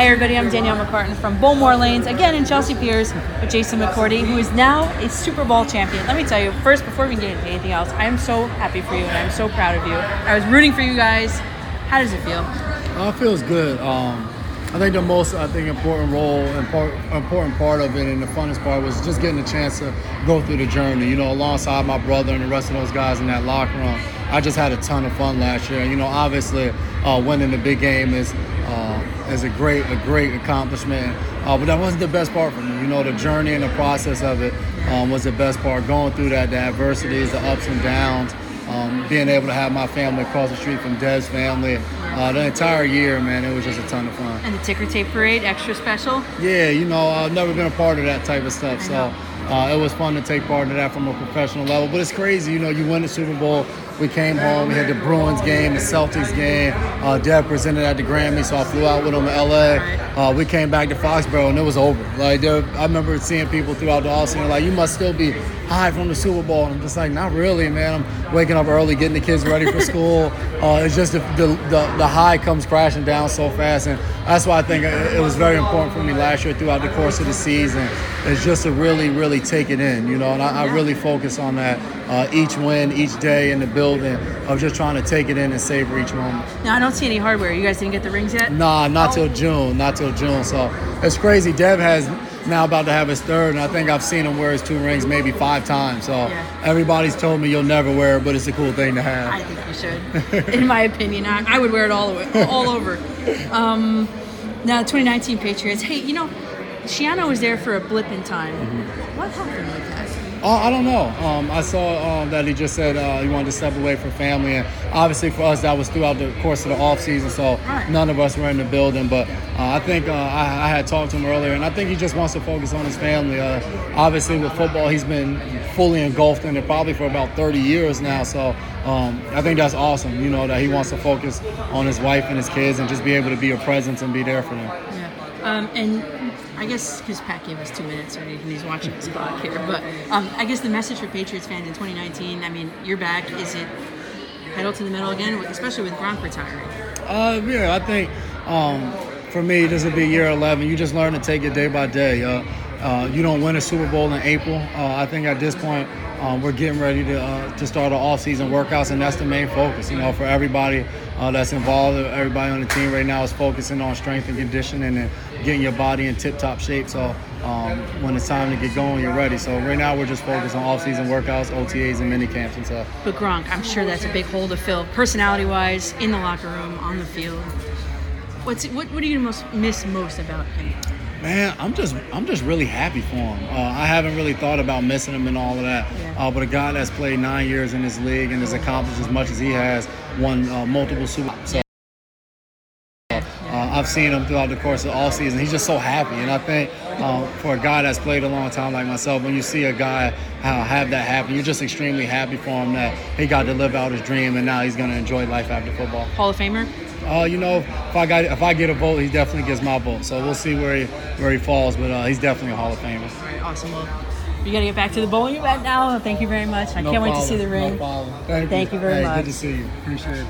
Hey everybody, I'm Danielle McCartan from Bowlmor Lanes, again in Chelsea Piers with Jason McCourty, who is now a Super Bowl champion. Let me tell you, first, before we get into anything else, I am so happy for you and I'm so proud of you. I was rooting for you guys. How does it feel? Uh, it feels good. Um, I think the most I think important role and part, important part of it and the funnest part was just getting a chance to go through the journey. You know, alongside my brother and the rest of those guys in that locker room. I just had a ton of fun last year. You know, obviously, uh, winning the big game is is a great a great accomplishment. Uh, but that wasn't the best part for me. You know, the journey and the process of it um, was the best part. Going through that, the adversities, the ups and downs. Um, being able to have my family across the street from Dev's family uh, the entire year, man, it was just a ton of fun. And the ticker tape parade, extra special? Yeah, you know, I've never been a part of that type of stuff, so uh, it was fun to take part in that from a professional level. But it's crazy, you know, you win the Super Bowl. We came home, we had the Bruins game, the Celtics game. Uh, Dev presented at the Grammy, so I flew out with him to LA. Uh, we came back to Foxborough and it was over. Like, there, I remember seeing people throughout the offseason like, you must still be high from the Super Bowl. And I'm just like, not really, man. I'm waking up early, getting the kids ready for school. Uh, it's just the, the, the, the high comes crashing down so fast. And that's why I think it was very important for me last year throughout the course of the season. It's just to really, really take it in, you know. And I, I really focus on that uh, each win, each day in the building of just trying to take it in and savor each moment. Now, I don't see any hardware. You guys didn't get the rings yet? Nah, not till June. Not till June. So it's crazy. Dev has now about to have his third, and I think I've seen him wear his two rings maybe five times. So Yeah. everybody's told me you'll never wear it, but it's a cool thing to have. I think you should. In my opinion, I, I would wear it all over. All over. Um, now, 2019 Patriots. Hey, you know, Schiano was there for a blip in time. Mm-hmm. What happened with that? Uh, I don't know. Um, I saw um, that he just said uh, he wanted to step away from family, and obviously for us that was throughout the course of the off season. So Right. none of us were in the building, but uh, I think uh, I, I had talked to him earlier, and I think he just wants to focus on his family. Uh, obviously with football, he's been fully engulfed in it probably for about 30 years now. So um, I think that's awesome. You know that he wants to focus on his wife and his kids, and just be able to be a presence and be there for them. Yeah. Um, and I guess because Pat gave us two minutes and he's watching his clock here, but um, I guess the message for Patriots fans in 2019. I mean, you're back. Is it pedal to the metal again, especially with Gronk retiring? Uh, yeah, I think um, for me, this will be year 11. You just learn to take it day by day. Uh, uh, you don't win a Super Bowl in April. Uh, I think at this point, um, we're getting ready to uh, to start our off-season workouts, and that's the main focus. You know, for everybody uh, that's involved, everybody on the team right now is focusing on strength and conditioning and getting your body in tip-top shape. So um, when it's time to get going, you're ready. So right now, we're just focused on off-season workouts, OTAs, and mini camps and stuff. But Gronk, I'm sure that's a big hole to fill, personality-wise, in the locker room, on the field. What's what? What do you most miss most about him? Man, I'm just I'm just really happy for him. Uh, I haven't really thought about missing him and all of that. Yeah. Uh, but a guy that's played nine years in this league and has accomplished as much as he has, won uh, multiple Super Bowls. So uh, I've seen him throughout the course of all season. He's just so happy, and I think uh, for a guy that's played a long time like myself, when you see a guy uh, have that happen, you're just extremely happy for him that he got to live out his dream, and now he's going to enjoy life after football. Hall of Famer? Uh, you know, if I got if I get a vote, he definitely gets my vote. So we'll see where he where he falls, but uh, he's definitely a Hall of Famer. All right, awesome. Well, we got to get back to the bowling event now. Thank you very much. I No can't wait to see the ring. No problem. Thank, Thank you very Hey, much. Good to see you. Appreciate it.